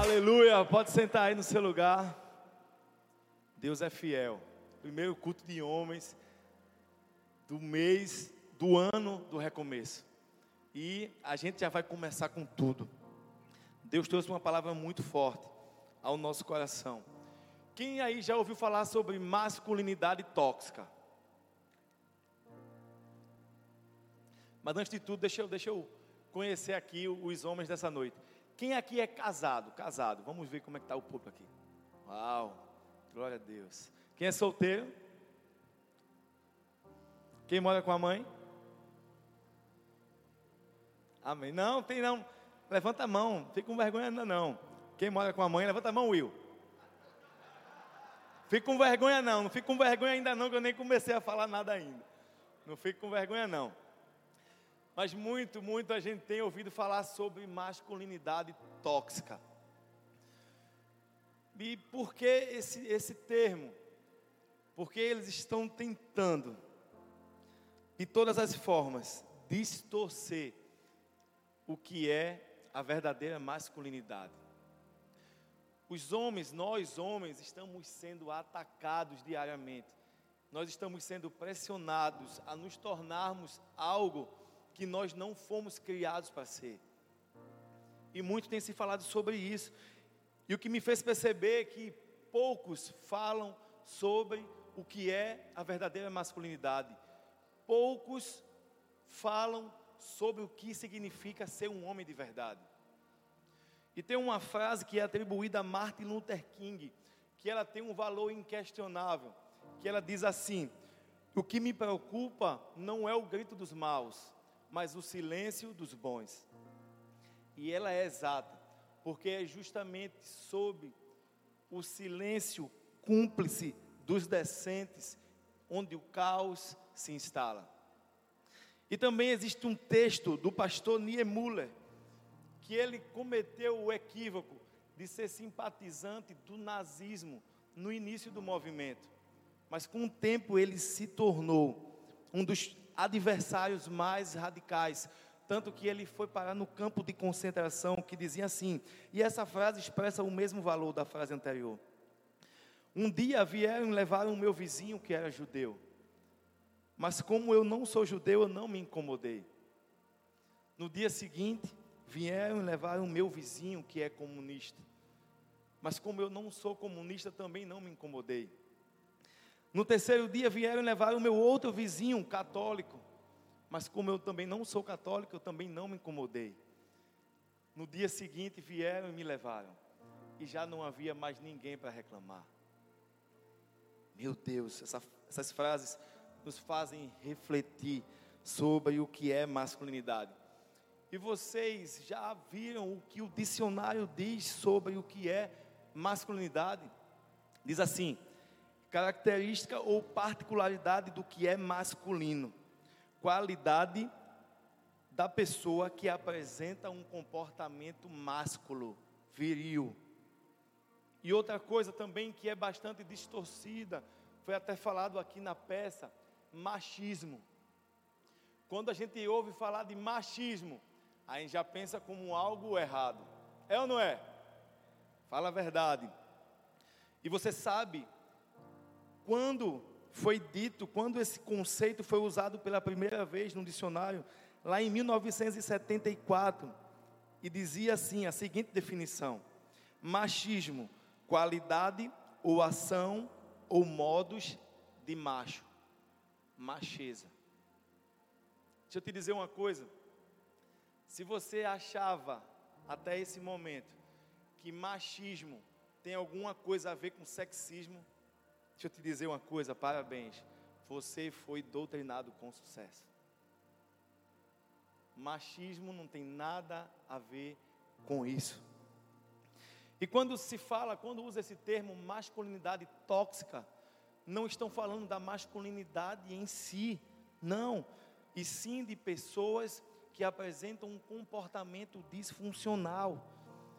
Aleluia, pode sentar aí no seu lugar. Deus é fiel. Primeiro culto de homens do mês, do ano do recomeço. E a gente já vai começar com tudo. Deus trouxe uma palavra muito forte ao nosso coração. Quem aí já ouviu falar sobre masculinidade tóxica? Mas antes de tudo, deixa eu, deixa eu conhecer aqui os homens dessa noite. Quem aqui é casado? Casado. Vamos ver como é que está o público aqui. Uau, glória a Deus. Quem é solteiro? Quem mora com a mãe? Amém. Não, tem não. Levanta a mão. Fica com vergonha ainda não. Quem mora com a mãe, levanta a mão, Will. Fica com vergonha não. Não fica com vergonha ainda não, que eu nem comecei a falar nada ainda. Não fica com vergonha não. Mas muito, muito a gente tem ouvido falar sobre masculinidade tóxica. E por que esse, esse termo? Porque eles estão tentando, de todas as formas, distorcer o que é a verdadeira masculinidade. Os homens, nós homens, estamos sendo atacados diariamente. Nós estamos sendo pressionados a nos tornarmos algo que nós não fomos criados para ser. E muito tem se falado sobre isso. E o que me fez perceber é que poucos falam sobre o que é a verdadeira masculinidade. Poucos falam sobre o que significa ser um homem de verdade. E tem uma frase que é atribuída a Martin Luther King, que ela tem um valor inquestionável, que ela diz assim: "O que me preocupa não é o grito dos maus, mas o silêncio dos bons. E ela é exata, porque é justamente sob o silêncio cúmplice dos decentes onde o caos se instala. E também existe um texto do pastor Niemuller, que ele cometeu o equívoco de ser simpatizante do nazismo no início do movimento. Mas com o tempo ele se tornou um dos adversários mais radicais. Tanto que ele foi parar no campo de concentração, que dizia assim, e essa frase expressa o mesmo valor da frase anterior. Um dia vieram e levaram o meu vizinho que era judeu, mas como eu não sou judeu, eu não me incomodei. No dia seguinte, vieram e levaram o meu vizinho que é comunista, mas como eu não sou comunista, também não me incomodei. No terceiro dia vieram levar o meu outro vizinho, católico. Mas como eu também não sou católico, eu também não me incomodei. No dia seguinte vieram e me levaram. E já não havia mais ninguém para reclamar. Meu Deus, essa, essas frases nos fazem refletir sobre o que é masculinidade. E vocês já viram o que o dicionário diz sobre o que é masculinidade? Diz assim: característica ou particularidade do que é masculino, qualidade da pessoa que apresenta um comportamento másculo, viril. E outra coisa também que é bastante distorcida, foi até falado aqui na peça, machismo. Quando a gente ouve falar de machismo, a gente já pensa como algo errado. É ou não é? Fala a verdade. E você sabe quando foi dito, quando esse conceito foi usado pela primeira vez no dicionário, lá em 1974, e dizia assim: a seguinte definição: machismo, qualidade ou ação ou modos de macho, macheza. Deixa eu te dizer uma coisa. Se você achava até esse momento que machismo tem alguma coisa a ver com sexismo, Deixa eu te dizer uma coisa, parabéns. Você foi doutrinado com sucesso. Machismo não tem nada a ver com isso. E quando se fala, quando usa esse termo masculinidade tóxica, não estão falando da masculinidade em si, não, e sim de pessoas que apresentam um comportamento disfuncional.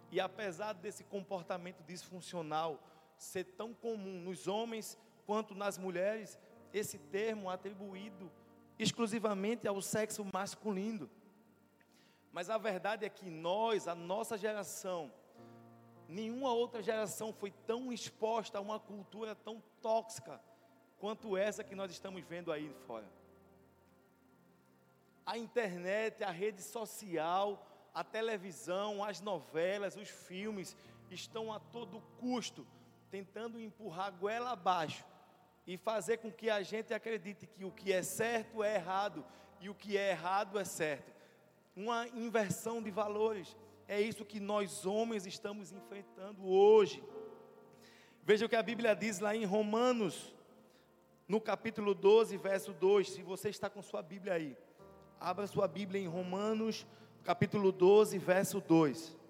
E apesar desse comportamento disfuncional ser tão comum nos homens quanto nas mulheres, esse termo atribuído exclusivamente ao sexo masculino. Mas a verdade é que nós, a nossa geração, nenhuma outra geração foi tão exposta a uma cultura tão tóxica quanto essa que nós estamos vendo aí fora. A internet, a rede social, a televisão, as novelas, os filmes estão a todo custo tentando empurrar goela abaixo e fazer com que a gente acredite que o que é certo é errado e o que é errado é certo. Uma inversão de valores. É isso que nós homens estamos enfrentando hoje. Veja o que a Bíblia diz lá em Romanos, no capítulo 12, verso 2. Se você está com sua Bíblia aí, abra sua Bíblia em Romanos, capítulo 12, verso 2.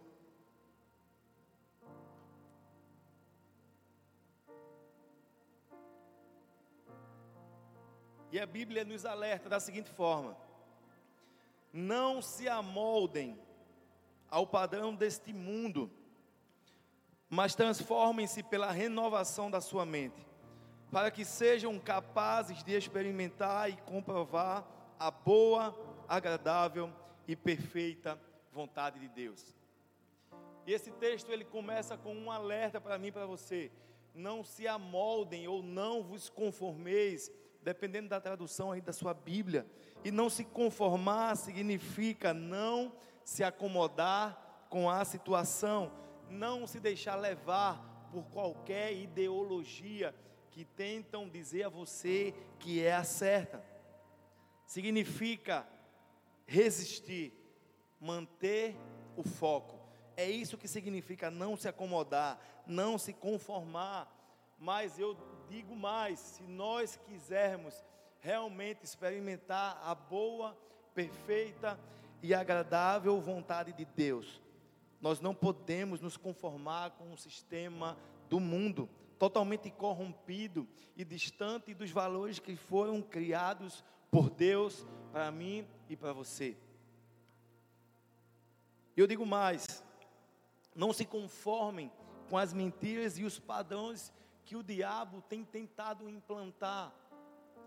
E a Bíblia nos alerta da seguinte forma: não se amoldem ao padrão deste mundo, mas transformem-se pela renovação da sua mente, para que sejam capazes de experimentar e comprovar a boa, agradável e perfeita vontade de Deus. E esse texto ele começa com um alerta para mim para você: não se amoldem ou não vos conformeis dependendo da tradução aí da sua Bíblia. E não se conformar significa não se acomodar com a situação, não se deixar levar por qualquer ideologia que tentam dizer a você que é a certa. Significa resistir, manter o foco. É isso que significa não se acomodar, não se conformar. Mas eu digo mais: se nós quisermos realmente experimentar a boa, perfeita e agradável vontade de Deus, nós não podemos nos conformar com o sistema do mundo, totalmente corrompido e distante dos valores que foram criados por Deus para mim e para você. Eu digo mais: não se conformem com as mentiras e os padrões que o diabo tem tentado implantar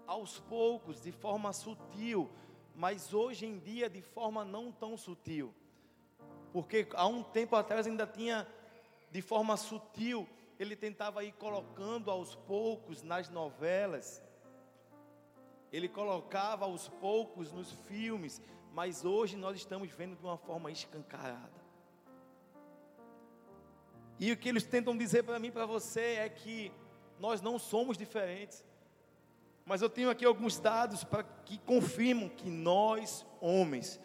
aos poucos, de forma sutil, mas hoje em dia de forma não tão sutil. Porque há um tempo atrás ainda tinha, de forma sutil, ele tentava ir colocando aos poucos nas novelas, ele colocava aos poucos nos filmes, mas hoje nós estamos vendo de uma forma escancarada. E o que eles tentam dizer para mim, para você, é que nós não somos diferentes. Mas eu tenho aqui alguns dados para que confirmam que nós, homens,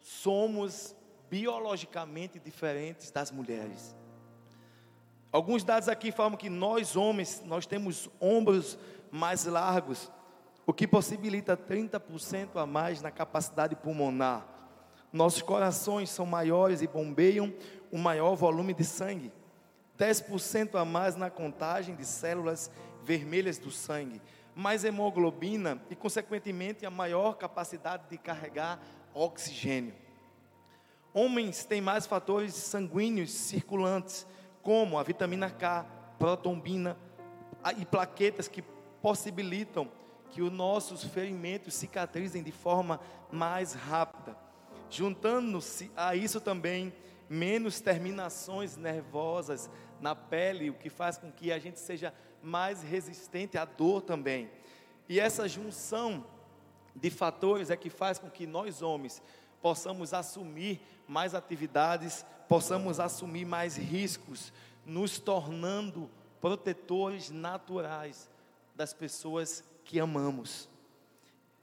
somos biologicamente diferentes das mulheres. Alguns dados aqui falam que nós homens, nós temos ombros mais largos, o que possibilita 30% a mais na capacidade pulmonar. Nossos corações são maiores e bombeiam um maior volume de sangue. 10% a mais na contagem de células vermelhas do sangue, mais hemoglobina e, consequentemente, a maior capacidade de carregar oxigênio. Homens têm mais fatores sanguíneos circulantes, como a vitamina K, protombina e plaquetas que possibilitam que os nossos ferimentos cicatrizem de forma mais rápida. Juntando-se a isso também menos terminações nervosas na pele, o que faz com que a gente seja mais resistente à dor também. E essa junção de fatores é que faz com que nós homens possamos assumir mais atividades, possamos assumir mais riscos, nos tornando protetores naturais das pessoas que amamos.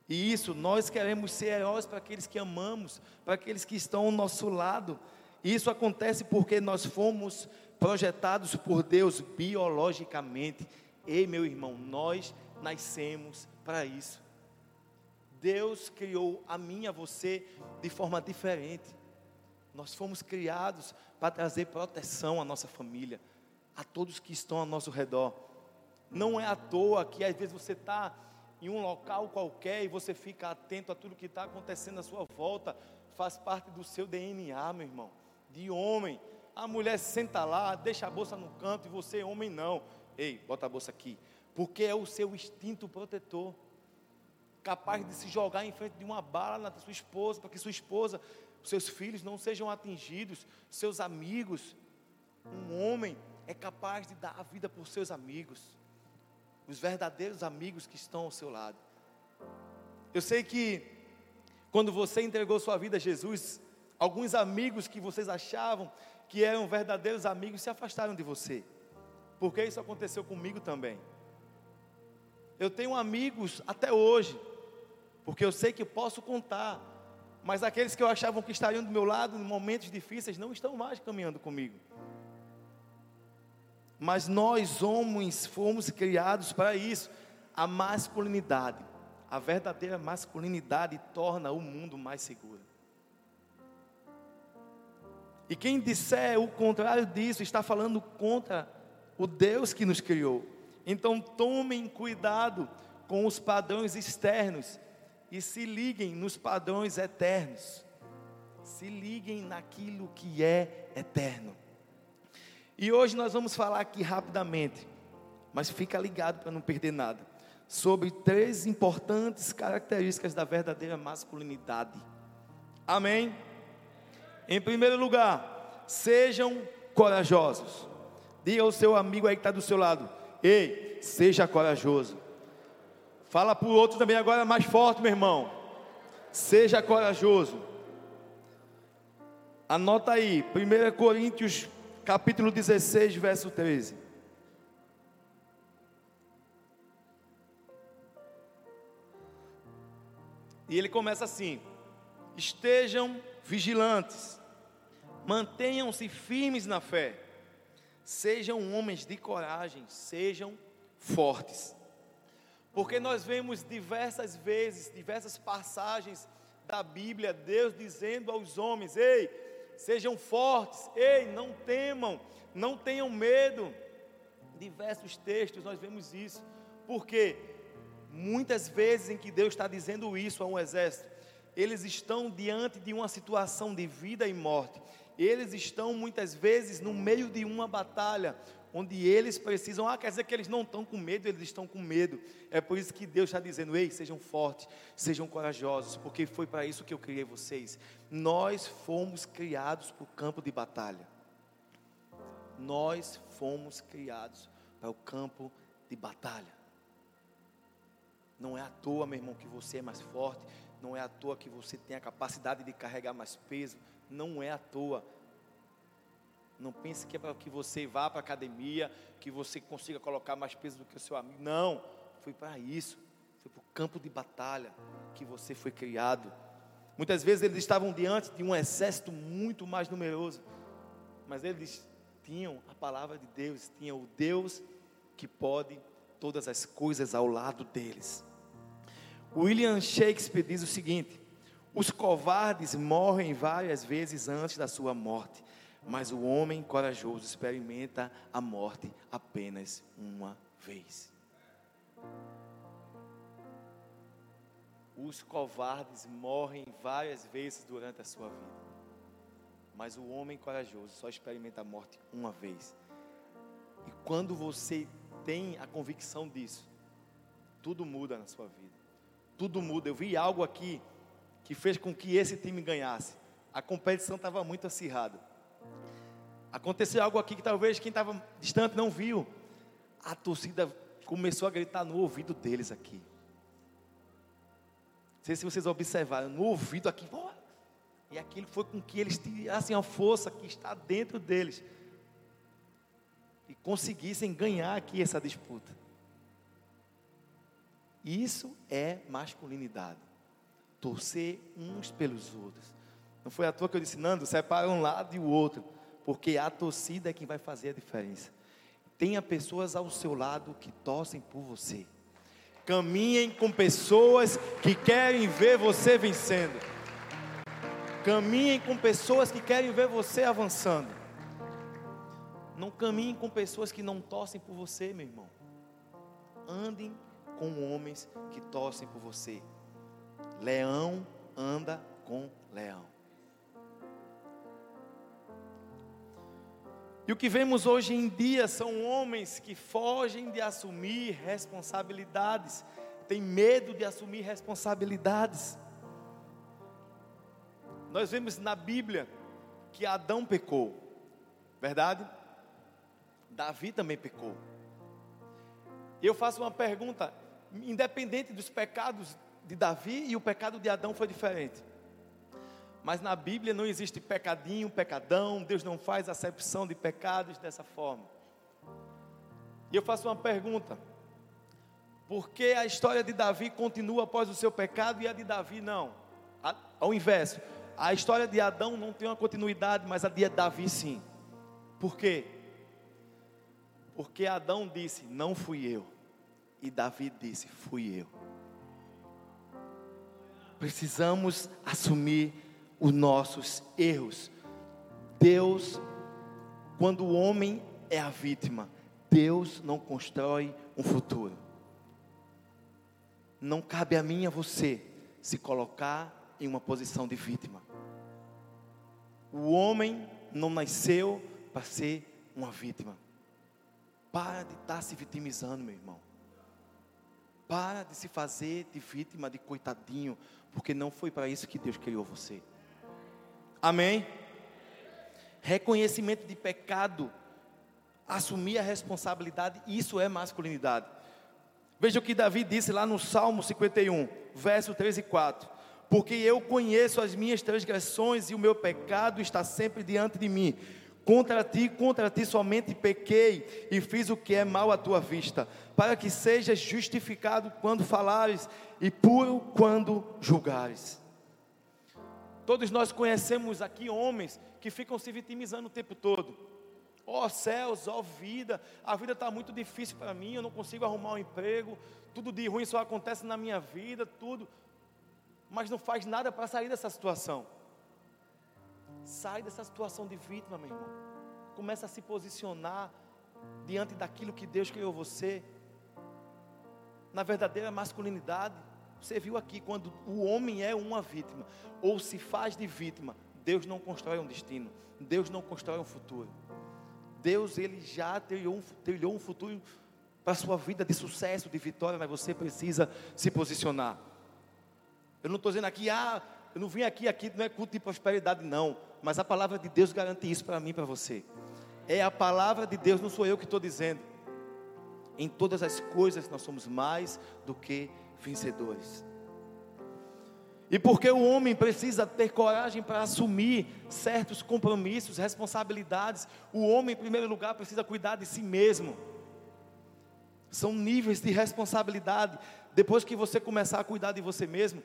E isso, nós queremos ser heróis para aqueles que amamos, para aqueles que estão ao nosso lado. Isso acontece porque nós fomos projetados por Deus biologicamente. Ei, meu irmão, nós nascemos para isso. Deus criou a mim e a você de forma diferente. Nós fomos criados para trazer proteção à nossa família, a todos que estão ao nosso redor. Não é à toa que às vezes você está em um local qualquer e você fica atento a tudo que está acontecendo à sua volta, faz parte do seu DNA, meu irmão, de homem. A mulher senta lá, deixa a bolsa no canto e você, homem, não. Ei, bota a bolsa aqui. Porque é o seu instinto protetor. capaz de se jogar em frente de uma bala na sua esposa, para que sua esposa, seus filhos não sejam atingidos, seus amigos. Um homem é capaz de dar a vida por seus amigos, os verdadeiros amigos que estão ao seu lado. Eu sei que quando você entregou sua vida a Jesus, alguns amigos que vocês achavam que eram verdadeiros amigos se afastaram de você, porque isso aconteceu comigo também. Eu tenho amigos até hoje, porque eu sei que posso contar, mas aqueles que eu achava que estariam do meu lado em momentos difíceis não estão mais caminhando comigo. Mas nós homens fomos criados para isso, a masculinidade. A verdadeira masculinidade torna o mundo mais seguro. E quem disser o contrário disso está falando contra o Deus que nos criou. Então tomem cuidado com os padrões externos e se liguem nos padrões eternos. Se liguem naquilo que é eterno. E hoje nós vamos falar aqui rapidamente, mas fica ligado para não perder nada sobre três importantes características da verdadeira masculinidade. Amém? Em primeiro lugar, sejam corajosos. Diga ao seu amigo aí que está do seu lado: Ei, seja corajoso. Fala para o outro também agora mais forte, meu irmão. Seja corajoso. Anota aí, 1 Coríntios capítulo 16, verso 13. E ele começa assim: estejam vigilantes, mantenham-se firmes na fé, sejam homens de coragem, sejam fortes. Porque nós vemos diversas vezes, diversas passagens da Bíblia, Deus dizendo aos homens: ei, sejam fortes, ei, não temam, não tenham medo. Diversos textos nós vemos isso, porque Muitas vezes em que Deus está dizendo isso a um exército, eles estão diante de uma situação de vida e morte. Eles estão muitas vezes no meio de uma batalha, onde eles precisam. Ah, quer dizer que eles não estão com medo, eles estão com medo. É por isso que Deus está dizendo: ei, sejam fortes, sejam corajosos, porque foi para isso que eu criei vocês. Nós fomos criados para o campo de batalha. Nós fomos criados para o campo de batalha. Não é à toa, meu irmão, que você é mais forte. Não é à toa que você tem a capacidade de carregar mais peso. Não é à toa. Não pense que é para que você vá para a academia, que você consiga colocar mais peso do que o seu amigo. Não, foi para isso. Foi para o campo de batalha que você foi criado. Muitas vezes eles estavam diante de um exército muito mais numeroso, mas eles tinham a palavra de Deus, tinham o Deus que pode todas as coisas ao lado deles. William Shakespeare diz o seguinte: os covardes morrem várias vezes antes da sua morte, mas o homem corajoso experimenta a morte apenas uma vez. Os covardes morrem várias vezes durante a sua vida, mas o homem corajoso só experimenta a morte uma vez. E quando você tem a convicção disso, tudo muda na sua vida tudo muda. Eu vi algo aqui que fez com que esse time ganhasse. A competição estava muito acirrada. Aconteceu algo aqui que talvez quem estava distante não viu. A torcida começou a gritar no ouvido deles aqui. Não sei se vocês observaram, no ouvido aqui. E aquilo foi com que eles tirassem a força que está dentro deles. E conseguissem ganhar aqui essa disputa. Isso é masculinidade. Torcer uns pelos outros. Não foi à toa que eu disse, Nando, separa um lado e o outro, porque a torcida é quem vai fazer a diferença. Tenha pessoas ao seu lado que torcem por você. Caminhem com pessoas que querem ver você vencendo. Caminhem com pessoas que querem ver você avançando. Não caminhem com pessoas que não torcem por você, meu irmão. Andem com homens que torcem por você. Leão anda com leão. E o que vemos hoje em dia são homens que fogem de assumir responsabilidades, tem medo de assumir responsabilidades. Nós vemos na Bíblia que Adão pecou, verdade? Davi também pecou. Eu faço uma pergunta: independente dos pecados de Davi e o pecado de Adão foi diferente. Mas na Bíblia não existe pecadinho, pecadão, Deus não faz acepção de pecados dessa forma. E eu faço uma pergunta: por que a história de Davi continua após o seu pecado e a de Davi não? Ao inverso, a história de Adão não tem uma continuidade, mas a de Davi sim. Por quê? Porque Adão disse: Não fui eu. E Davi disse: Fui eu. Precisamos assumir os nossos erros. Deus, quando o homem é a vítima, Deus não constrói um futuro. Não cabe a mim e a você se colocar em uma posição de vítima. O homem não nasceu para ser uma vítima. Para de estar tá se vitimizando, meu irmão. Para de se fazer de vítima, de coitadinho, porque não foi para isso que Deus criou você. Amém? Reconhecimento de pecado, assumir a responsabilidade, isso é masculinidade. Veja o que Davi disse lá no Salmo 51, verso 3 e 4. Porque eu conheço as minhas transgressões e o meu pecado está sempre diante de mim. Contra ti, contra ti somente pequei e fiz o que é mal à tua vista, para que sejas justificado quando falares e puro quando julgares. Todos nós conhecemos aqui homens que ficam se vitimizando o tempo todo. Ó oh, céus, ó oh, vida, a vida está muito difícil para mim, eu não consigo arrumar um emprego, tudo de ruim só acontece na minha vida, tudo, mas não faz nada para sair dessa situação. Sai dessa situação de vítima, meu irmão. Começa a se posicionar diante daquilo que Deus criou você. Na verdadeira masculinidade, você viu aqui, quando o homem é uma vítima, ou se faz de vítima, Deus não constrói um destino, Deus não constrói um futuro. Deus, Ele já trilhou um, trilhou um futuro para a sua vida de sucesso, de vitória, mas você precisa se posicionar. Eu não estou dizendo aqui, ah, eu não vim aqui, aqui não é culto de prosperidade, não. Mas a palavra de Deus garante isso para mim e para você. É a palavra de Deus, não sou eu que estou dizendo. Em todas as coisas nós somos mais do que vencedores. E porque o homem precisa ter coragem para assumir certos compromissos, responsabilidades, o homem, em primeiro lugar, precisa cuidar de si mesmo. São níveis de responsabilidade. Depois que você começar a cuidar de você mesmo,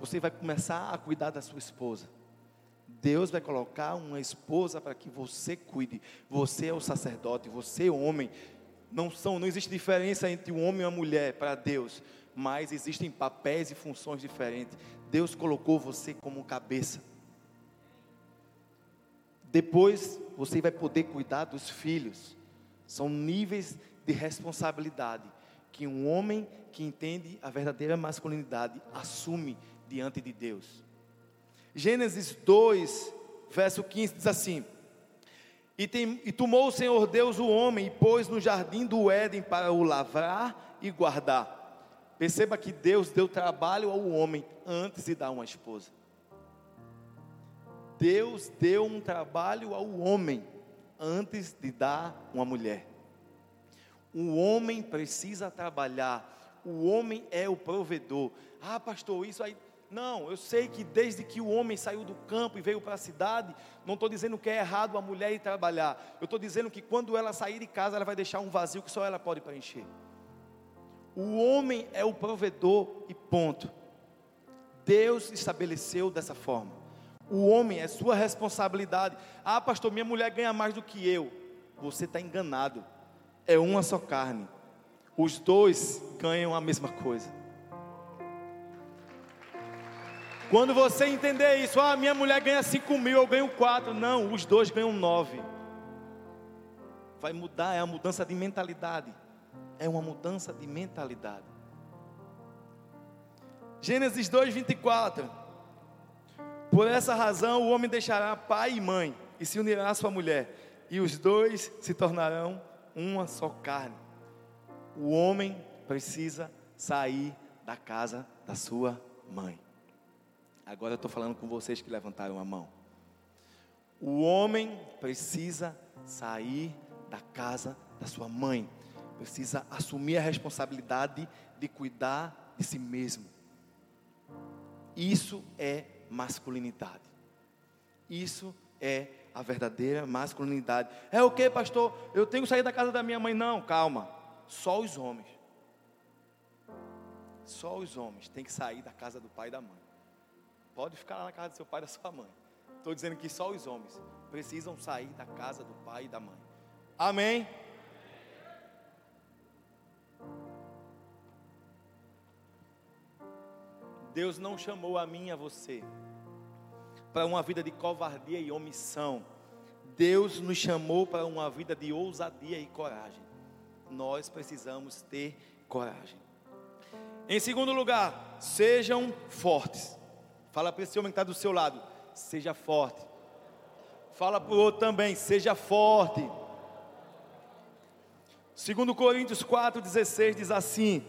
você vai começar a cuidar da sua esposa. Deus vai colocar uma esposa para que você cuide. Você é o sacerdote, você é o homem. Não são, não existe diferença entre um homem e uma mulher para Deus, mas existem papéis e funções diferentes. Deus colocou você como cabeça. Depois você vai poder cuidar dos filhos. São níveis de responsabilidade que um homem que entende a verdadeira masculinidade assume diante de Deus. Gênesis 2, verso 15 diz assim: e, tem, e tomou o Senhor Deus o homem e pôs no jardim do Éden para o lavrar e guardar. Perceba que Deus deu trabalho ao homem antes de dar uma esposa. Deus deu um trabalho ao homem antes de dar uma mulher. O homem precisa trabalhar. O homem é o provedor. Ah, pastor, isso aí não, eu sei que desde que o homem saiu do campo e veio para a cidade, não estou dizendo que é errado a mulher ir trabalhar. Eu estou dizendo que quando ela sair de casa, ela vai deixar um vazio que só ela pode preencher. O homem é o provedor e ponto. Deus estabeleceu dessa forma. O homem é sua responsabilidade. Ah, pastor, minha mulher ganha mais do que eu. Você está enganado. É uma só carne. Os dois ganham a mesma coisa. Quando você entender isso, ah, minha mulher ganha 5 mil, eu ganho 4. Não, os dois ganham 9. Vai mudar, é uma mudança de mentalidade. É uma mudança de mentalidade. Gênesis 2, 24. Por essa razão o homem deixará pai e mãe e se unirá à sua mulher, e os dois se tornarão uma só carne. O homem precisa sair da casa da sua mãe. Agora eu estou falando com vocês que levantaram a mão. O homem precisa sair da casa da sua mãe, precisa assumir a responsabilidade de cuidar de si mesmo. Isso é masculinidade. Isso é a verdadeira masculinidade. É o que, pastor? Eu tenho que sair da casa da minha mãe? Não, calma. Só os homens. Só os homens têm que sair da casa do pai e da mãe. Pode ficar lá na casa do seu pai e da sua mãe. Estou dizendo que só os homens precisam sair da casa do pai e da mãe. Amém? Deus não chamou a mim e a você para uma vida de covardia e omissão. Deus nos chamou para uma vida de ousadia e coragem. Nós precisamos ter coragem. Em segundo lugar, sejam fortes. Fala para esse homem que está do seu lado, seja forte. Fala para o outro também, seja forte. Segundo Coríntios 4,16 diz assim: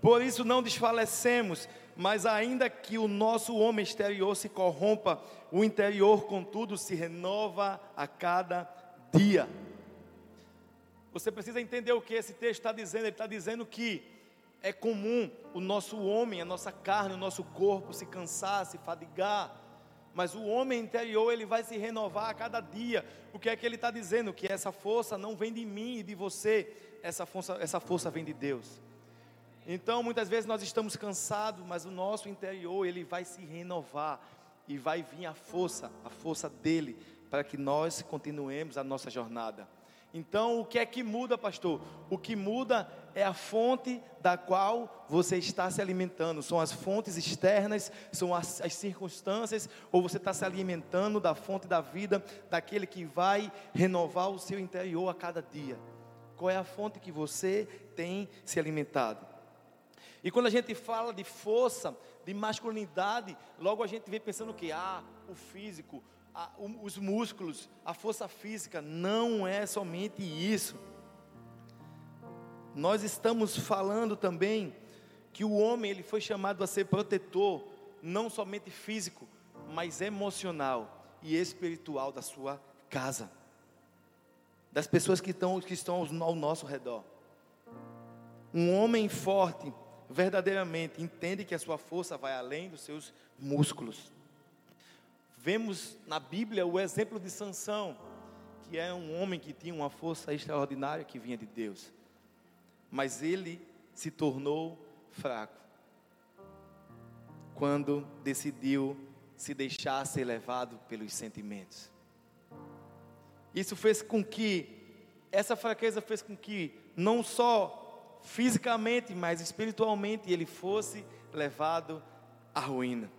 Por isso não desfalecemos, mas ainda que o nosso homem exterior se corrompa, o interior, contudo, se renova a cada dia. Você precisa entender o que esse texto está dizendo. Ele está dizendo que é comum o nosso homem, a nossa carne, o nosso corpo se cansar, se fadigar. Mas o homem interior, ele vai se renovar a cada dia. O que é que ele está dizendo? Que essa força não vem de mim e de você, essa força, essa força vem de Deus. Então, muitas vezes nós estamos cansados, mas o nosso interior ele vai se renovar e vai vir a força, a força dele, para que nós continuemos a nossa jornada. Então, o que é que muda, pastor? O que muda é a fonte da qual você está se alimentando. São as fontes externas, são as, as circunstâncias, ou você está se alimentando da fonte da vida, daquele que vai renovar o seu interior a cada dia. Qual é a fonte que você tem se alimentado? E quando a gente fala de força, de masculinidade, logo a gente vem pensando que? Ah, o físico, os músculos, a força física. Não é somente isso. Nós estamos falando também que o homem ele foi chamado a ser protetor, não somente físico, mas emocional e espiritual da sua casa, das pessoas que estão, que estão ao nosso redor. Um homem forte, verdadeiramente entende que a sua força vai além dos seus músculos. Vemos na Bíblia o exemplo de Sansão, que é um homem que tinha uma força extraordinária que vinha de Deus. Mas ele se tornou fraco quando decidiu se deixar ser levado pelos sentimentos. Isso fez com que essa fraqueza fez com que não só fisicamente, mas espiritualmente ele fosse levado à ruína.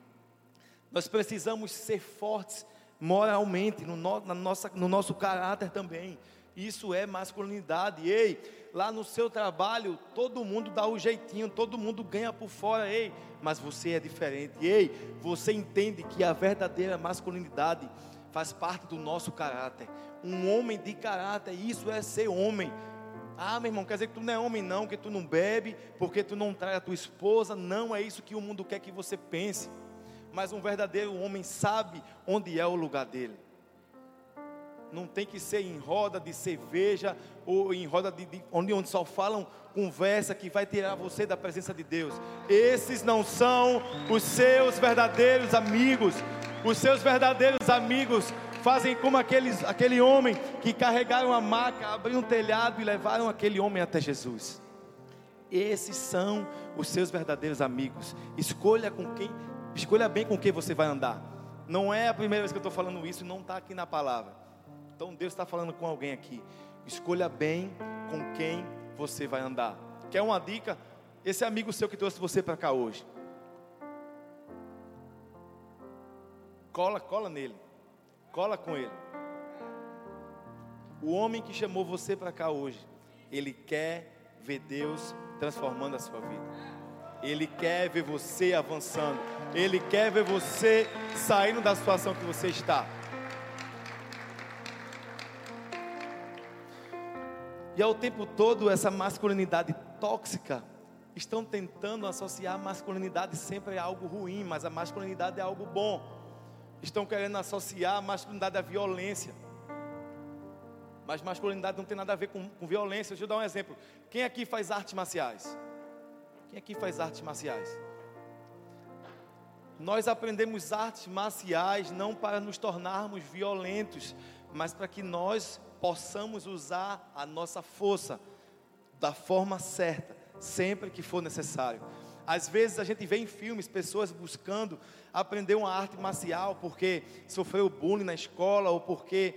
Nós precisamos ser fortes moralmente, no, no, nossa, no nosso caráter também. Isso é masculinidade. Ei, lá no seu trabalho, todo mundo dá o jeitinho, todo mundo ganha por fora. Ei, mas você é diferente. Ei, você entende que a verdadeira masculinidade faz parte do nosso caráter. Um homem de caráter, isso é ser homem. Ah, meu irmão, quer dizer que tu não é homem, não, que tu não bebe, porque tu não trai a tua esposa. Não é isso que o mundo quer que você pense. Mas um verdadeiro homem sabe onde é o lugar dele. Não tem que ser em roda de cerveja ou em roda de, de onde, onde só falam conversa que vai tirar você da presença de Deus. Esses não são os seus verdadeiros amigos. Os seus verdadeiros amigos fazem como aqueles, aquele homem que carregaram a maca, abriram um telhado e levaram aquele homem até Jesus. Esses são os seus verdadeiros amigos. Escolha com quem, escolha bem com quem você vai andar. Não é a primeira vez que eu estou falando isso, não está aqui na palavra. Então Deus está falando com alguém aqui. Escolha bem com quem você vai andar. Quer uma dica? Esse amigo seu que trouxe você para cá hoje. Cola, cola nele. Cola com ele. O homem que chamou você para cá hoje, ele quer ver Deus transformando a sua vida. Ele quer ver você avançando. Ele quer ver você saindo da situação que você está. E ao tempo todo essa masculinidade tóxica estão tentando associar a masculinidade sempre a algo ruim, mas a masculinidade é algo bom. Estão querendo associar a masculinidade à violência. Mas masculinidade não tem nada a ver com, com violência. Deixa eu dar um exemplo. Quem aqui faz artes marciais? Quem aqui faz artes marciais? Nós aprendemos artes marciais não para nos tornarmos violentos, mas para que nós possamos usar a nossa força da forma certa, sempre que for necessário. Às vezes a gente vê em filmes pessoas buscando aprender uma arte marcial porque sofreu bullying na escola ou porque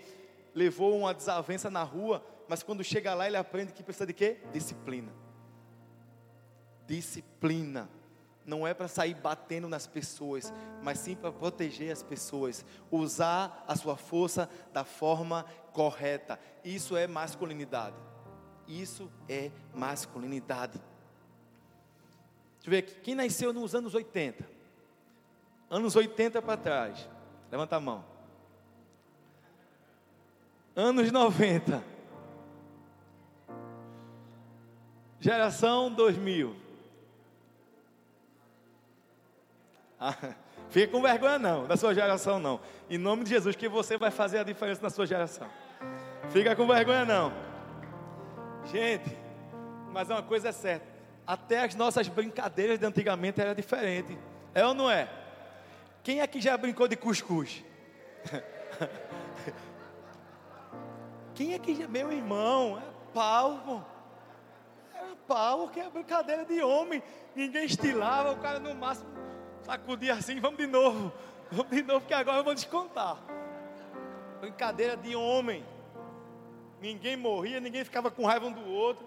levou uma desavença na rua, mas quando chega lá ele aprende que precisa de quê? Disciplina. Disciplina. Não é para sair batendo nas pessoas, mas sim para proteger as pessoas. Usar a sua força da forma correta. Isso é masculinidade. Isso é masculinidade. Deixa eu ver aqui. Quem nasceu nos anos 80? Anos 80 para trás. Levanta a mão. Anos 90. Geração 2000. Ah, fica com vergonha não, da sua geração não. Em nome de Jesus, que você vai fazer a diferença na sua geração. Fica com vergonha não. Gente, mas uma coisa é certa. Até as nossas brincadeiras de antigamente era diferente. É ou não é? Quem aqui já brincou de cuscuz? Quem aqui já, meu irmão, é pau, pô. Era pau, que é brincadeira de homem. Ninguém estilava, o cara no máximo sacudia assim, vamos de novo. Vamos de novo, que agora eu vou descontar. Brincadeira de homem. Ninguém morria, ninguém ficava com raiva um do outro.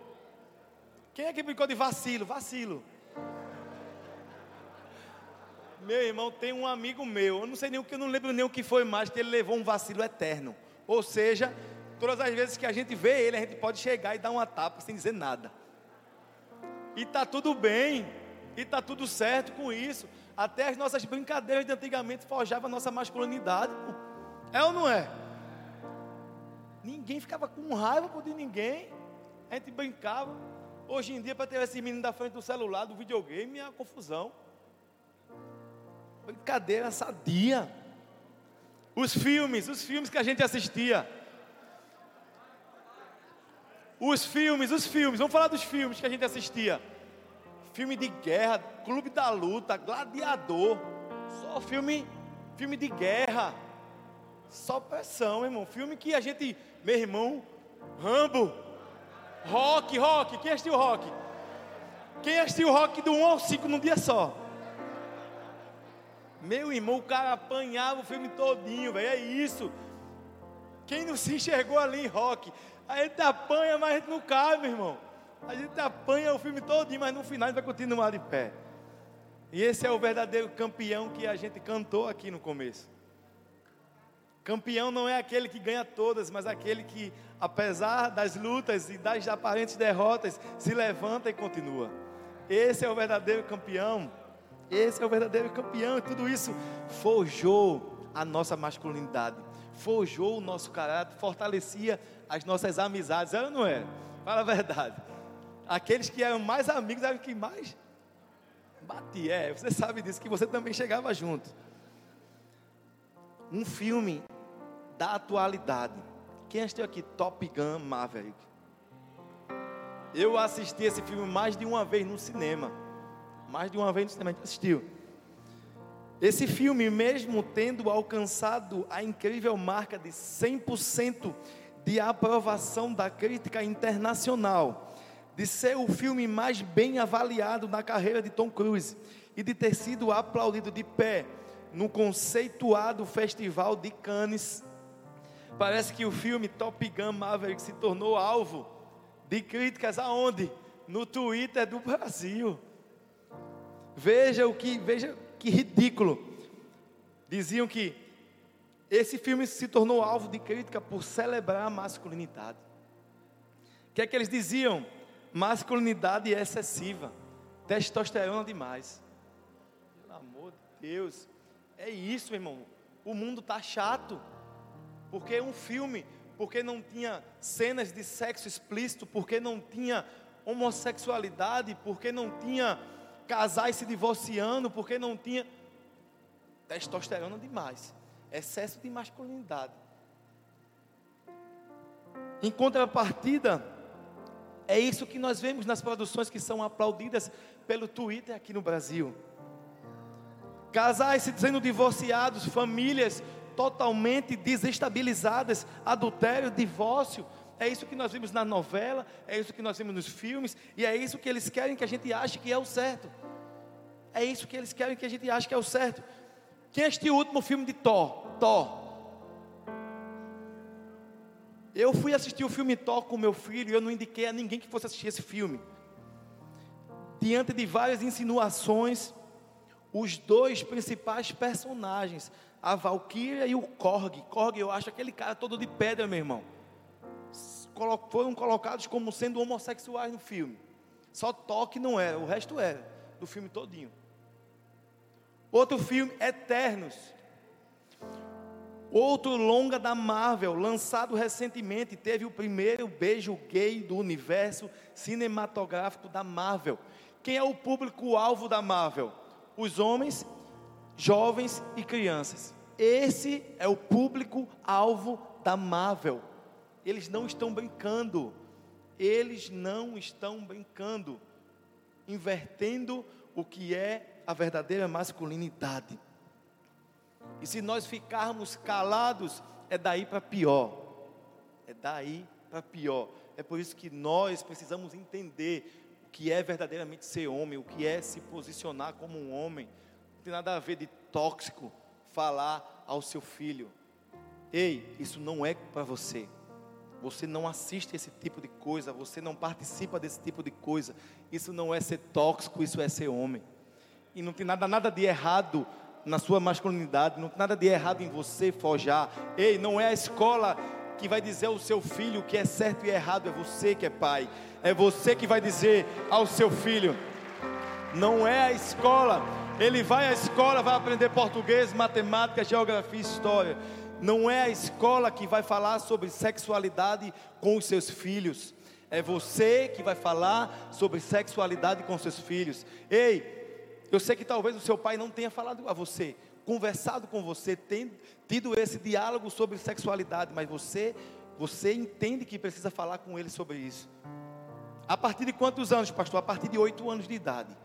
Quem é que brincou de vacilo? Vacilo. Meu irmão, tem um amigo meu, eu não sei nem o que, eu não lembro nem o que foi mais, que ele levou um vacilo eterno. Ou seja, todas as vezes que a gente vê ele, a gente pode chegar e dar uma tapa sem dizer nada. E tá tudo bem, e tá tudo certo com isso. Até as nossas brincadeiras de antigamente forjavam a nossa masculinidade. É ou não é? Ninguém ficava com raiva de ninguém. A gente brincava. Hoje em dia, para ter esse menino da frente do celular, do videogame, é uma confusão. Brincadeira sadia. Os filmes, os filmes que a gente assistia. Os filmes, os filmes, vamos falar dos filmes que a gente assistia. Filme de guerra, Clube da Luta, Gladiador. Só filme, filme de guerra. Só pressão, irmão. Filme que a gente, meu irmão, Rambo, Rock, Rock, quem assistiu Rock? Quem assistiu Rock do 1 ao 5 num dia só? Meu irmão, o cara apanhava o filme todinho, velho. É isso. Quem não se enxergou ali em rock? A gente apanha, mas a gente não cai, meu irmão. A gente apanha o filme todinho, mas no final a gente vai continuar de pé. E esse é o verdadeiro campeão que a gente cantou aqui no começo. Campeão não é aquele que ganha todas, mas aquele que, apesar das lutas e das aparentes derrotas, se levanta e continua. Esse é o verdadeiro campeão. Esse é o verdadeiro campeão. E tudo isso forjou a nossa masculinidade, forjou o nosso caráter, fortalecia as nossas amizades. Era ou não era? Fala a verdade. Aqueles que eram mais amigos eram que mais batia. É, você sabe disso, que você também chegava junto um filme da atualidade. Quem assistiu aqui Top Gun Maverick? Eu assisti esse filme mais de uma vez no cinema. Mais de uma vez no cinema, a gente assistiu. Esse filme, mesmo tendo alcançado a incrível marca de 100% de aprovação da crítica internacional, de ser o filme mais bem avaliado na carreira de Tom Cruise e de ter sido aplaudido de pé no conceituado Festival de Cannes. Parece que o filme Top Gun Maverick se tornou alvo de críticas aonde? No Twitter do Brasil. Veja o que, veja que ridículo. Diziam que esse filme se tornou alvo de crítica por celebrar a masculinidade. O que é que eles diziam? Masculinidade é excessiva, testosterona demais. Pelo amor de Deus. É isso, irmão. O mundo está chato. Porque um filme, porque não tinha cenas de sexo explícito, porque não tinha homossexualidade, porque não tinha casais se divorciando, porque não tinha testosterona demais, excesso de masculinidade. Em contrapartida, é isso que nós vemos nas produções que são aplaudidas pelo Twitter aqui no Brasil. Casais se sendo divorciados, famílias totalmente desestabilizadas, adultério, divórcio. É isso que nós vimos na novela, é isso que nós vimos nos filmes, e é isso que eles querem que a gente ache que é o certo. É isso que eles querem que a gente ache que é o certo. Assistiu o último filme de Thor? Thor. Eu fui assistir o filme Thor com meu filho e eu não indiquei a ninguém que fosse assistir esse filme. Diante de várias insinuações, os dois principais personagens, a Valkyria e o Korg. Korg, eu acho aquele cara todo de pedra, meu irmão. Foram colocados como sendo homossexuais no filme. Só toque não era, o resto era, do filme todinho. Outro filme, Eternos. Outro longa da Marvel, lançado recentemente, teve o primeiro beijo gay do universo cinematográfico da Marvel. Quem é o público-alvo da Marvel? Os homens, jovens e crianças. Esse é o público-alvo da Marvel. Eles não estão brincando. Eles não estão brincando. Invertendo o que é a verdadeira masculinidade. E se nós ficarmos calados, é daí para pior. É daí para pior. É por isso que nós precisamos entender o que é verdadeiramente ser homem, o que é se posicionar como um homem. Não tem nada a ver de tóxico falar ao seu filho: Ei, isso não é para você. Você não assiste esse tipo de coisa, você não participa desse tipo de coisa. Isso não é ser tóxico, isso é ser homem. E não tem nada, nada de errado na sua masculinidade, não tem nada de errado em você forjar. Ei, não é a escola que vai dizer ao seu filho o que é certo e errado, é você que é pai. É você que vai dizer ao seu filho. Não é a escola. Ele vai à escola, vai aprender português, matemática, geografia história. Não é a escola que vai falar sobre sexualidade com os seus filhos. É você que vai falar sobre sexualidade com seus filhos. Ei, eu sei que talvez o seu pai não tenha falado a você, conversado com você, tendo, tido esse diálogo sobre sexualidade, mas você, você entende que precisa falar com ele sobre isso. A partir de quantos anos, pastor? A partir de oito anos de idade.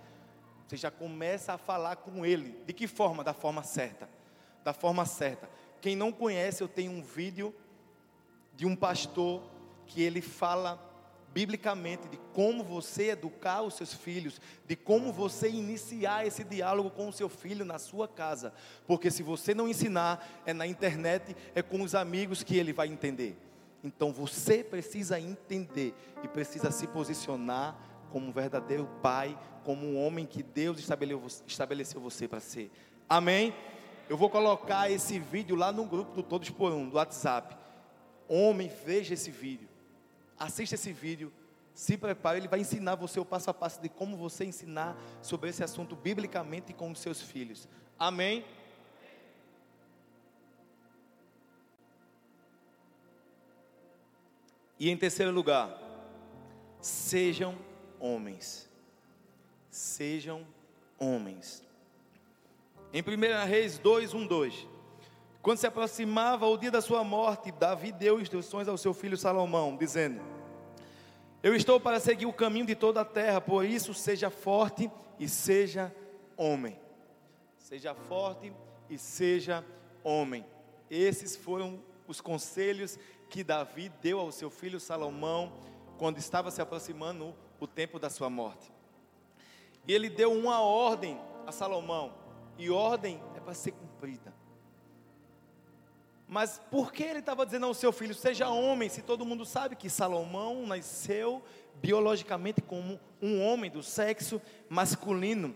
Você já começa a falar com ele. De que forma? Da forma certa. Da forma certa. Quem não conhece, eu tenho um vídeo de um pastor que ele fala biblicamente de como você educar os seus filhos, de como você iniciar esse diálogo com o seu filho na sua casa. Porque se você não ensinar, é na internet, é com os amigos que ele vai entender. Então você precisa entender e precisa se posicionar como um verdadeiro pai, como um homem que Deus estabeleceu você para ser. Amém? Eu vou colocar esse vídeo lá no grupo do Todos por Um, do WhatsApp. Homem, veja esse vídeo assista esse vídeo, se prepare, ele vai ensinar você o passo a passo de como você ensinar sobre esse assunto biblicamente com os seus filhos. Amém? E em terceiro lugar, sejam homens. Sejam homens. Em 1 Reis 2, 1, 2. Quando se aproximava o dia da sua morte, Davi deu instruções ao seu filho Salomão, dizendo: Eu estou para seguir o caminho de toda a terra, por isso seja forte e seja homem. Seja forte e seja homem. Esses foram os conselhos que Davi deu ao seu filho Salomão quando estava se aproximando o tempo da sua morte. E ele deu uma ordem a Salomão, e ordem é para ser cumprida. Mas por que ele estava dizendo ao seu filho, seja homem, se todo mundo sabe que Salomão nasceu biologicamente como um homem do sexo masculino?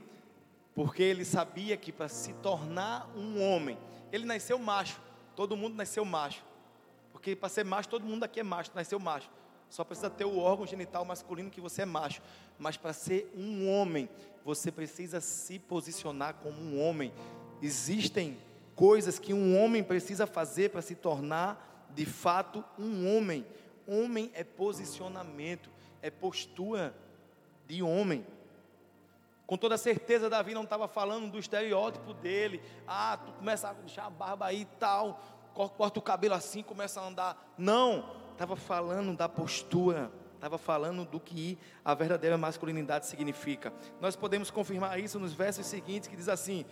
Porque ele sabia que para se tornar um homem, ele nasceu macho, todo mundo nasceu macho. Porque para ser macho, todo mundo aqui é macho, nasceu macho. Só precisa ter o órgão genital masculino que você é macho. Mas para ser um homem, você precisa se posicionar como um homem. Existem coisas que um homem precisa fazer para se tornar de fato um homem. Homem é posicionamento, é postura, de homem. Com toda certeza, Davi não estava falando do estereótipo dele. Ah, tu começa a deixar a barba aí e tal, corta o cabelo assim, começa a andar. Não, estava falando da postura, estava falando do que a verdadeira masculinidade significa. Nós podemos confirmar isso nos versos seguintes, que diz assim: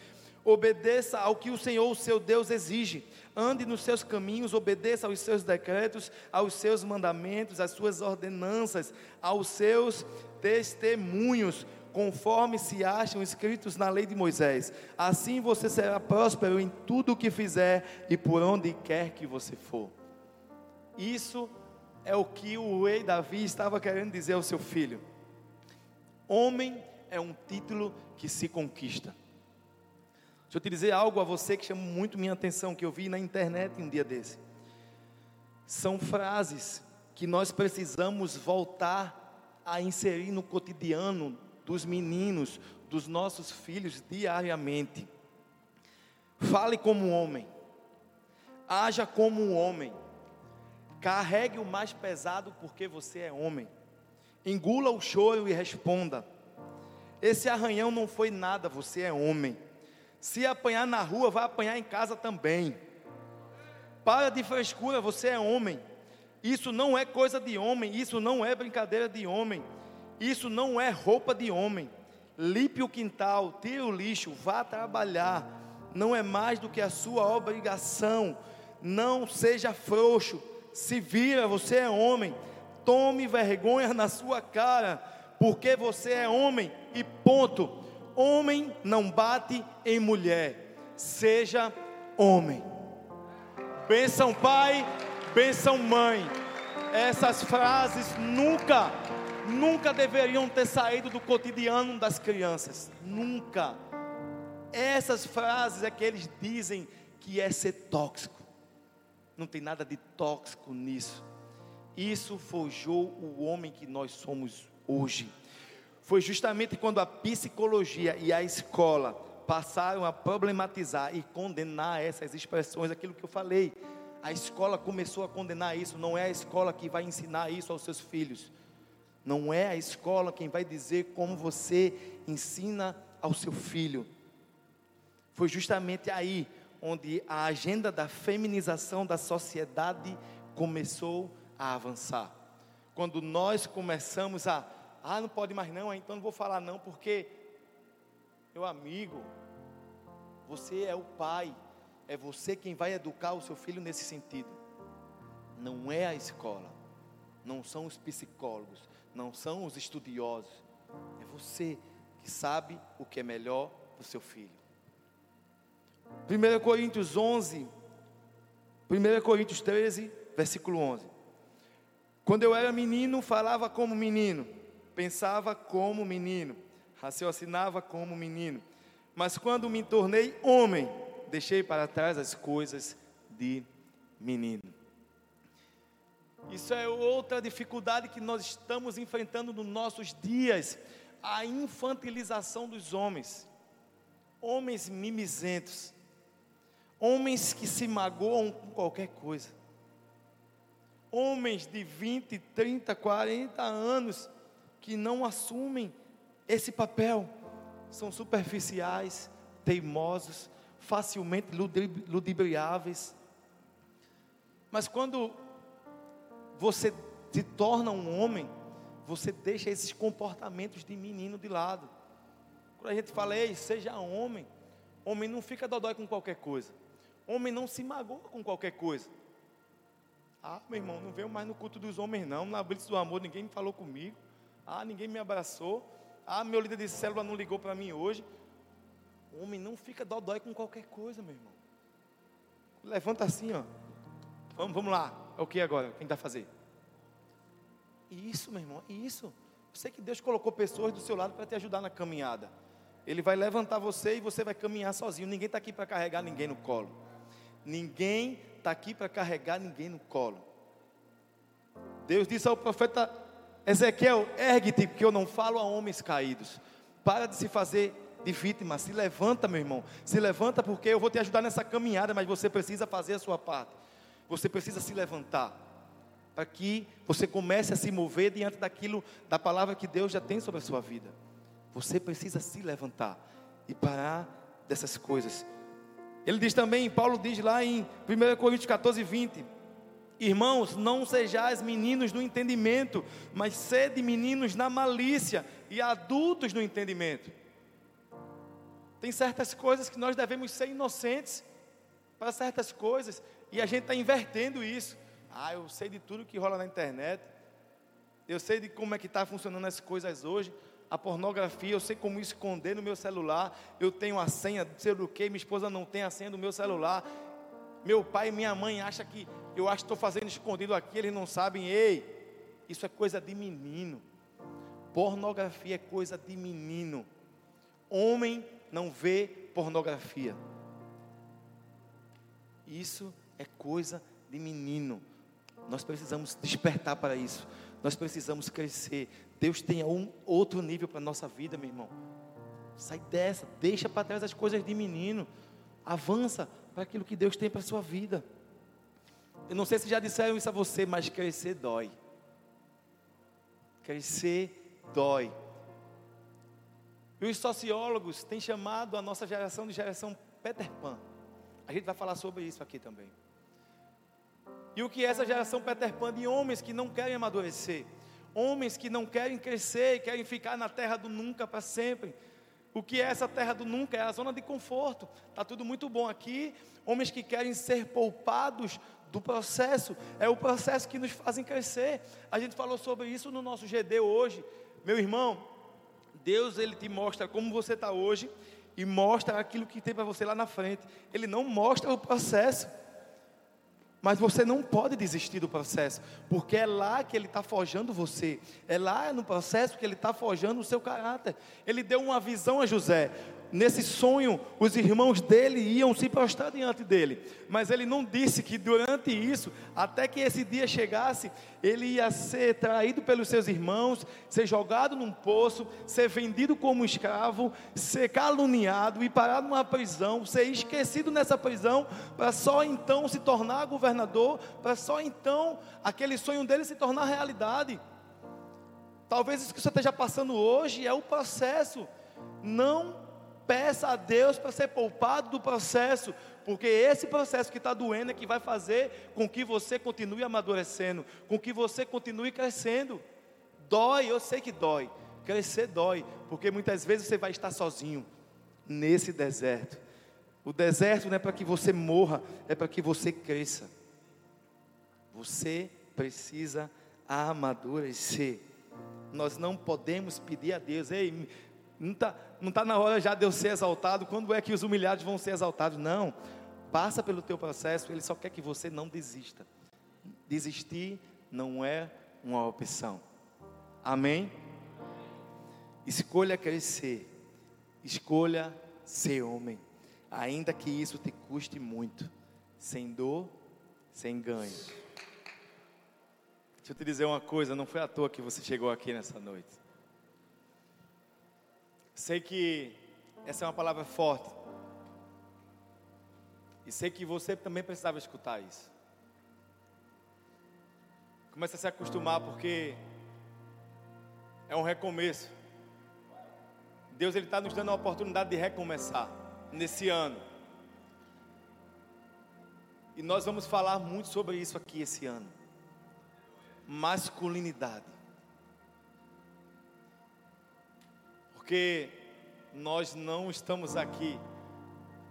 obedeça ao que o Senhor, o seu Deus, exige. Ande nos seus caminhos, obedeça aos seus decretos, aos seus mandamentos, às suas ordenanças, aos seus testemunhos, conforme se acham escritos na lei de Moisés. Assim você será próspero em tudo o que fizer e por onde quer que você for. Isso é o que o rei Davi estava querendo dizer ao seu filho. Homem é um título que se conquista. Deixa eu te dizer algo a você que chama muito minha atenção, que eu vi na internet um dia desse. São frases que nós precisamos voltar a inserir no cotidiano dos meninos, dos nossos filhos diariamente. Fale como um homem, haja como um homem, carregue o mais pesado porque você é homem, engula o choro e responda: Esse arranhão não foi nada, você é homem. Se apanhar na rua, vai apanhar em casa também. Para de frescura, você é homem. Isso não é coisa de homem, isso não é brincadeira de homem, isso não é roupa de homem. Limpe o quintal, tire o lixo, vá trabalhar. Não é mais do que a sua obrigação. Não seja frouxo. Se vira, você é homem. Tome vergonha na sua cara, porque você é homem e ponto homem não bate em mulher, seja homem. Benção pai, benção mãe. Essas frases nunca, nunca deveriam ter saído do cotidiano das crianças. Nunca. Essas frases é que eles dizem que é ser tóxico. Não tem nada de tóxico nisso. Isso forjou o homem que nós somos hoje foi justamente quando a psicologia e a escola passaram a problematizar e condenar essas expressões, aquilo que eu falei. A escola começou a condenar isso, não é a escola que vai ensinar isso aos seus filhos. Não é a escola quem vai dizer como você ensina ao seu filho. Foi justamente aí onde a agenda da feminização da sociedade começou a avançar. Quando nós começamos a ah, não pode mais não, então não vou falar não, porque, meu amigo, você é o pai, é você quem vai educar o seu filho nesse sentido. Não é a escola, não são os psicólogos, não são os estudiosos, é você que sabe o que é melhor para o seu filho. 1 Coríntios 11, 1 Coríntios 13, versículo 11. Quando eu era menino, falava como menino pensava como menino, raciocinava como menino. Mas quando me tornei homem, deixei para trás as coisas de menino. Isso é outra dificuldade que nós estamos enfrentando nos nossos dias, a infantilização dos homens. Homens mimizentos, homens que se magoam com qualquer coisa. Homens de 20, 30, 40 anos que não assumem esse papel. São superficiais, teimosos, facilmente ludibriáveis. Mas quando você se torna um homem, você deixa esses comportamentos de menino de lado. Quando a gente fala, ei, seja homem, homem não fica dodói com qualquer coisa. Homem não se magoa com qualquer coisa. Ah, meu irmão, não veio mais no culto dos homens, não. Na blitz do amor, ninguém me falou comigo. Ah, ninguém me abraçou. Ah, meu líder de célula não ligou para mim hoje. Homem não fica dodói com qualquer coisa, meu irmão. Levanta assim, ó. Vamos, vamos lá. É o que agora? Quem vai fazer? Isso, meu irmão, isso. Você que Deus colocou pessoas do seu lado para te ajudar na caminhada. Ele vai levantar você e você vai caminhar sozinho. Ninguém está aqui para carregar ninguém no colo. Ninguém está aqui para carregar ninguém no colo. Deus disse ao profeta Ezequiel, ergue-te, porque eu não falo a homens caídos. Para de se fazer de vítima, se levanta, meu irmão. Se levanta, porque eu vou te ajudar nessa caminhada, mas você precisa fazer a sua parte. Você precisa se levantar. para que você comece a se mover diante daquilo, da palavra que Deus já tem sobre a sua vida. Você precisa se levantar e parar dessas coisas. Ele diz também, Paulo diz lá em 1 Coríntios 14, 20: Irmãos, não sejais meninos no entendimento, mas sede meninos na malícia e adultos no entendimento. Tem certas coisas que nós devemos ser inocentes para certas coisas, e a gente está invertendo isso. Ah, eu sei de tudo que rola na internet, eu sei de como é que está funcionando as coisas hoje, a pornografia, eu sei como esconder no meu celular, eu tenho a senha, sei do que, minha esposa não tem a senha do meu celular, meu pai e minha mãe acham que eu acho que estou fazendo escondido aqui, eles não sabem, ei, isso é coisa de menino, pornografia é coisa de menino, homem não vê pornografia. Isso é coisa de menino. Nós precisamos despertar para isso. Nós precisamos crescer. Deus tem um outro nível para a nossa vida, meu irmão. Sai dessa, deixa para trás as coisas de menino. Avança para aquilo que Deus tem para a sua vida. Eu não sei se já disseram isso a você, mas crescer dói. Crescer dói. E os sociólogos têm chamado a nossa geração de geração Peter Pan. A gente vai falar sobre isso aqui também. E o que é essa geração Peter Pan de homens que não querem amadurecer, homens que não querem crescer e querem ficar na terra do nunca para sempre. O que é essa terra do nunca? É a zona de conforto. Está tudo muito bom aqui. Homens que querem ser poupados do processo. É o processo que nos fazem crescer. A gente falou sobre isso no nosso GD hoje. Meu irmão, Deus ele te mostra como você está hoje e mostra aquilo que tem para você lá na frente. Ele não mostra o processo. Mas você não pode desistir do processo, porque é lá que ele está forjando você, é lá no processo que ele está forjando o seu caráter. Ele deu uma visão a José: Nesse sonho, os irmãos dele iam se prostrar diante dele, mas ele não disse que durante isso, até que esse dia chegasse, ele ia ser traído pelos seus irmãos, ser jogado num poço, ser vendido como escravo, ser caluniado e parar numa prisão, ser esquecido nessa prisão, para só então se tornar governador, para só então aquele sonho dele se tornar realidade. Talvez isso que você esteja passando hoje é o processo. Não peça a Deus para ser poupado do processo, porque esse processo que está doendo é que vai fazer com que você continue amadurecendo, com que você continue crescendo. Dói, eu sei que dói, crescer dói, porque muitas vezes você vai estar sozinho nesse deserto. O deserto não é para que você morra, é para que você cresça. Você precisa amadurecer. Nós não podemos pedir a Deus, ei, não está não tá na hora já de eu ser exaltado. Quando é que os humilhados vão ser exaltados? Não. Passa pelo teu processo. Ele só quer que você não desista. Desistir não é uma opção. Amém? Escolha crescer. Escolha ser homem. Ainda que isso te custe muito. Sem dor, sem ganho. Deixa eu te dizer uma coisa, não foi à toa que você chegou aqui nessa noite. Sei que essa é uma palavra forte. E sei que você também precisava escutar isso. Comece a se acostumar porque é um recomeço. Deus ele está nos dando a oportunidade de recomeçar nesse ano. E nós vamos falar muito sobre isso aqui esse ano. Masculinidade. Porque nós não estamos aqui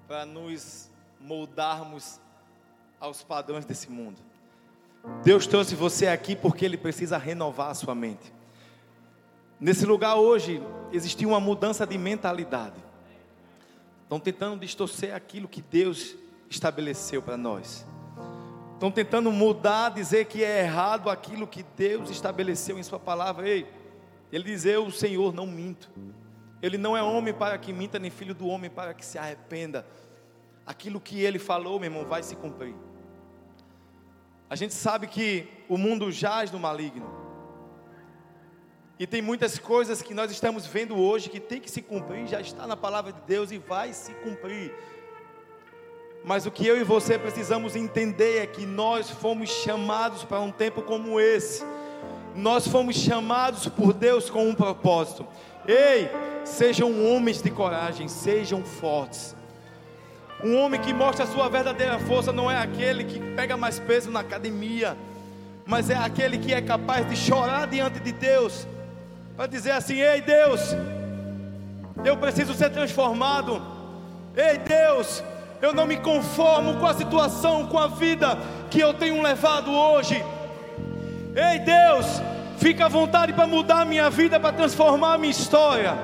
para nos moldarmos aos padrões desse mundo. Deus trouxe você aqui porque Ele precisa renovar a sua mente. Nesse lugar hoje existiu uma mudança de mentalidade. Estão tentando distorcer aquilo que Deus estabeleceu para nós. Estão tentando mudar, dizer que é errado aquilo que Deus estabeleceu em Sua palavra. Ei, Ele diz: Eu, o Senhor, não minto. Ele não é homem para que minta, nem filho do homem para que se arrependa. Aquilo que ele falou, meu irmão, vai se cumprir. A gente sabe que o mundo jaz no maligno. E tem muitas coisas que nós estamos vendo hoje que tem que se cumprir, já está na palavra de Deus e vai se cumprir. Mas o que eu e você precisamos entender é que nós fomos chamados para um tempo como esse. Nós fomos chamados por Deus com um propósito. Ei, sejam homens de coragem, sejam fortes. Um homem que mostra a sua verdadeira força não é aquele que pega mais peso na academia, mas é aquele que é capaz de chorar diante de Deus, para dizer assim: Ei Deus, eu preciso ser transformado. Ei Deus, eu não me conformo com a situação, com a vida que eu tenho levado hoje. Ei Deus, fica à vontade para mudar a minha vida, para transformar a minha história.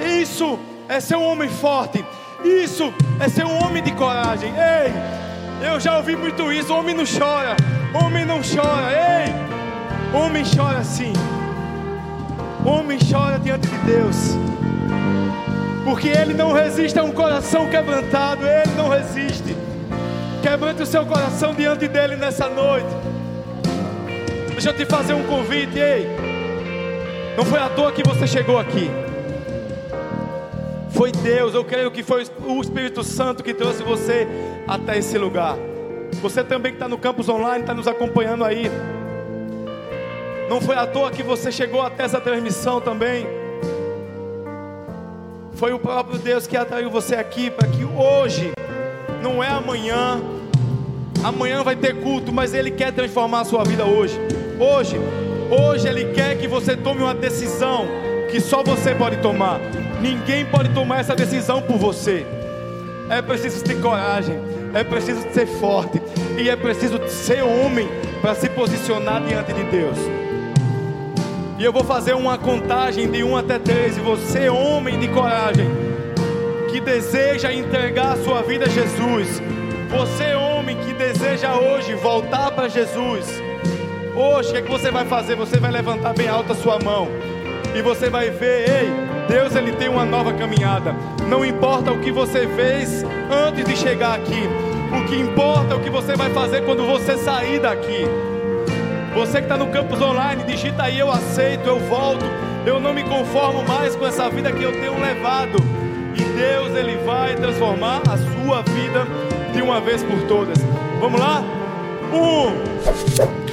Isso é ser um homem forte. Isso é ser um homem de coragem. Ei, eu já ouvi muito isso. Homem não chora. Homem não chora. Ei, homem chora sim. Homem chora diante de Deus. Porque ele não resiste a um coração quebrantado. Ele não resiste. Quebrante o seu coração diante dele nessa noite. Deixa eu te fazer um convite. Ei, não foi à toa que você chegou aqui. Foi Deus, eu creio que foi o Espírito Santo que trouxe você até esse lugar. Você também que está no campus online, está nos acompanhando aí. Não foi à toa que você chegou até essa transmissão também. Foi o próprio Deus que atraiu você aqui para que hoje, não é amanhã, amanhã vai ter culto, mas Ele quer transformar a sua vida hoje. Hoje, hoje Ele quer que você tome uma decisão que só você pode tomar. Ninguém pode tomar essa decisão por você. É preciso ter coragem, é preciso ser forte e é preciso ser homem para se posicionar diante de Deus. E eu vou fazer uma contagem de 1 até 3 e você, homem de coragem, que deseja entregar a sua vida a Jesus, você, homem que deseja hoje voltar para Jesus, hoje o que, é que você vai fazer? Você vai levantar bem alta a sua mão e você vai ver, ei, Deus ele tem uma nova caminhada. Não importa o que você fez antes de chegar aqui, o que importa é o que você vai fazer quando você sair daqui. Você que está no campus online, digita aí eu aceito, eu volto, eu não me conformo mais com essa vida que eu tenho levado. E Deus ele vai transformar a sua vida de uma vez por todas. Vamos lá? Um.